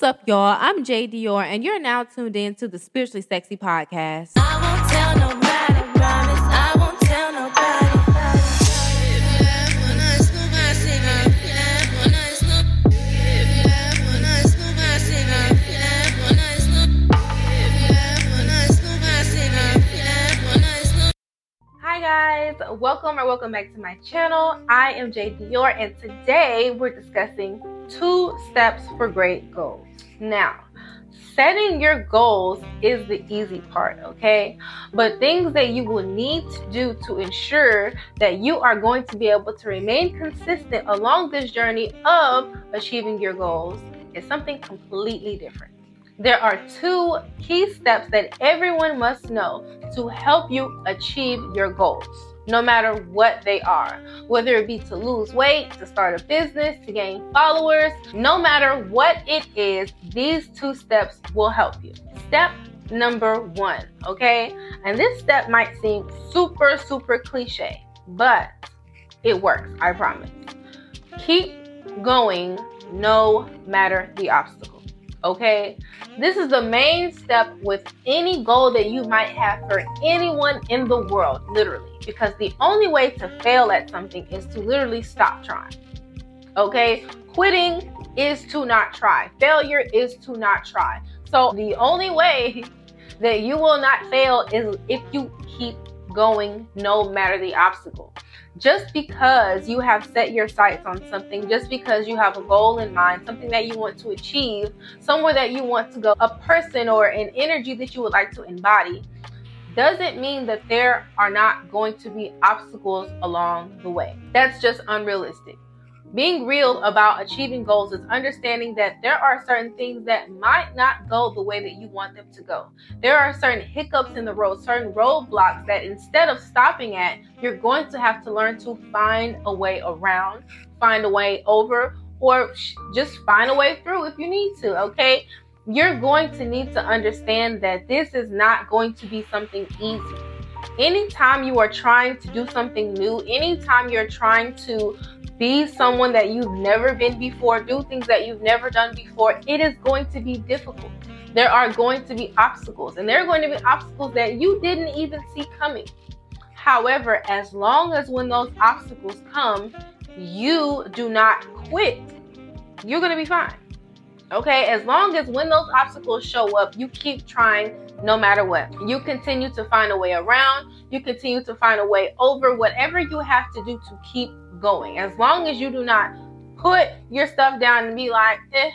What's up, y'all? I'm Jay Dior, and you're now tuned in to the Spiritually Sexy Podcast. Hi guys, welcome or welcome back to my channel. I am Jay Dior, and today we're discussing two steps for great goals. Now, setting your goals is the easy part, okay? But things that you will need to do to ensure that you are going to be able to remain consistent along this journey of achieving your goals is something completely different. There are two key steps that everyone must know to help you achieve your goals no matter what they are. Whether it be to lose weight, to start a business, to gain followers, no matter what it is, these two steps will help you. Step number one, okay? And this step might seem super, super cliche, but it works, I promise. Keep going no matter the obstacle okay? This is the main step with any goal that you might have for anyone in the world, literally, because the only way to fail at something is to literally stop trying, okay? Quitting is to not try, failure is to not try. So the only way that you will not fail is if you keep going no matter the obstacle just because you have set your sights on something, just because you have a goal in mind, something that you want to achieve, somewhere that you want to go, a person or an energy that you would like to embody, doesn't mean that there are not going to be obstacles along the way. That's just unrealistic. Being real about achieving goals is understanding that there are certain things that might not go the way that you want them to go. There are certain hiccups in the road, certain roadblocks that instead of stopping at, you're going to have to learn to find a way around, find a way over, or just find a way through if you need to, okay? You're going to need to understand that this is not going to be something easy. Anytime you are trying to do something new, anytime you're trying to be someone that you've never been before, do things that you've never done before, it is going to be difficult. There are going to be obstacles, and there are going to be obstacles that you didn't even see coming. However, as long as when those obstacles come, you do not quit, you're going to be fine. Okay, as long as when those obstacles show up, you keep trying no matter what. You continue to find a way around, you continue to find a way over whatever you have to do to keep going. As long as you do not put your stuff down and be like, eh,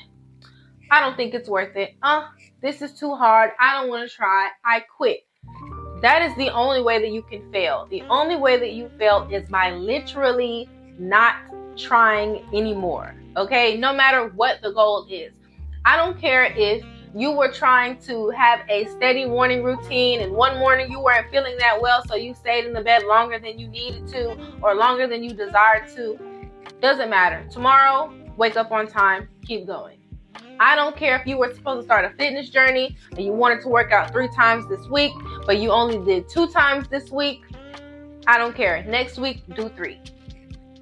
I don't think it's worth it. Uh, this is too hard. I don't want to try. I quit. That is the only way that you can fail. The only way that you fail is by literally not trying anymore. Okay? No matter what the goal is. I don't care if you were trying to have a steady morning routine and one morning you weren't feeling that well so you stayed in the bed longer than you needed to or longer than you desired to doesn't matter. Tomorrow wake up on time keep going. I don't care if you were supposed to start a fitness journey and you wanted to work out three times this week but you only did two times this week i don't care. Next week do three.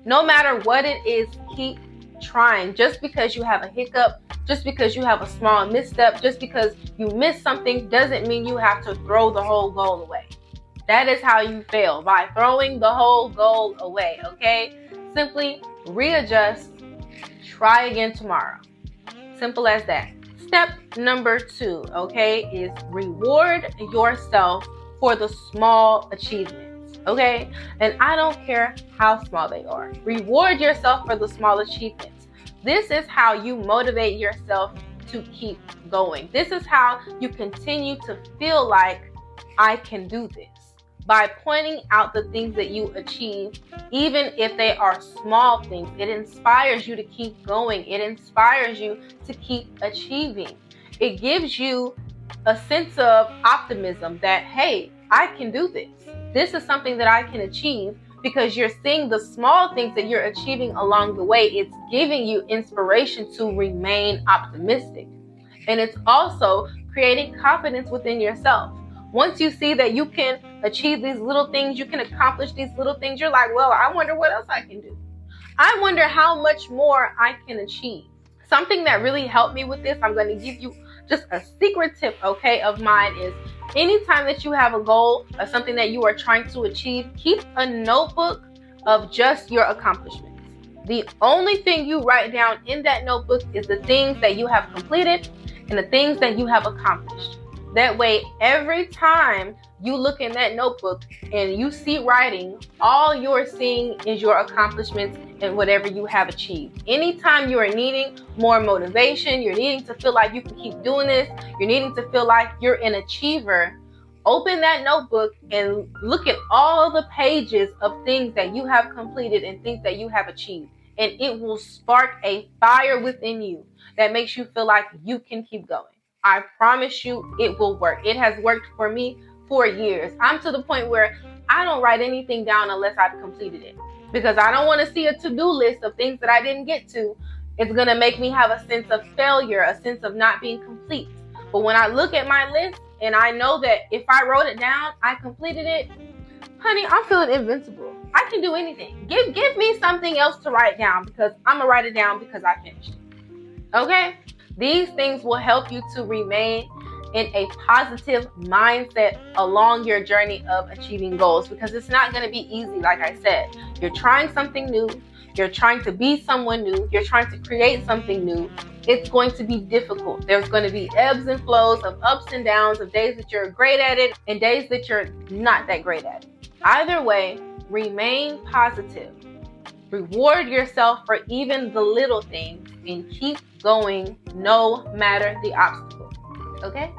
No matter what it is keep trying just because you have a hiccup just because you have a small misstep, just because you miss something, doesn't mean you have to throw the whole goal away. That is how you fail by throwing the whole goal away, okay? Simply readjust, try again tomorrow. Simple as that. Step number two, okay, is reward yourself for the small achievements, okay? And I don't care how small they are. Reward yourself for the small achievements. This is how you motivate yourself to keep going. This is how you continue to feel like I can do this by pointing out the things that you achieve, even if they are small things. It inspires you to keep going, it inspires you to keep achieving. It gives you a sense of optimism that, hey, I can do this. This is something that I can achieve because you're seeing the small things that you're achieving along the way. It's giving you inspiration to remain optimistic. And it's also creating confidence within yourself. Once you see that you can achieve these little things, you can accomplish these little things, you're like, well, I wonder what else I can do. I wonder how much more I can achieve. something that really helped me with this, I'm going to give you just a secret tip, okay, of mine is anytime that you have a goal or something that you are trying to achieve, keep a notebook of just your accomplishments. The only thing you write down in that notebook is the things that you have completed and the things that you have accomplished. That way, every time you look in that notebook and you see writing, all you're seeing is your accomplishments and whatever you have achieved. Anytime you are needing more motivation, you're needing to feel like you can keep doing this, you're needing to feel like you're an achiever, open that notebook and look at all the pages of things that you have completed and things that you have achieved. And it will spark a fire within you that makes you feel like you can keep going. I promise you it will work. It has worked for me for years. I'm to the point where I don't write anything down unless I've completed it because I don't want to see a to do list of things that I didn't get to. It's going to make me have a sense of failure, a sense of not being complete. But when I look at my list and I know that if I wrote it down, I completed it, honey, I'm feeling invincible. I can do anything. Give give me something else to write down because I'm gonna write it down because I finished. It. Okay? These things will help you to remain in a positive mindset along your journey of achieving goals because it's not going to be easy, like I said. You're trying something new, you're trying to be someone new, you're trying to create something new. It's going to be difficult. There's going to be ebbs and flows of ups and downs, of days that you're great at it and days that you're not that great at it. Either way, remain positive. Reward yourself for even the little things and keep going no matter the obstacle. Okay?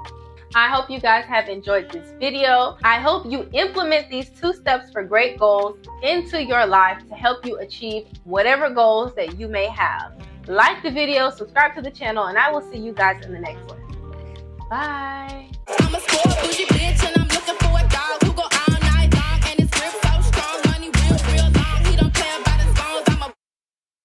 I hope you guys have enjoyed this video. I hope you implement these two steps for great goals into your life to help you achieve whatever goals that you may have. Like the video, subscribe to the channel, and I will see you guys in the next one. Bye.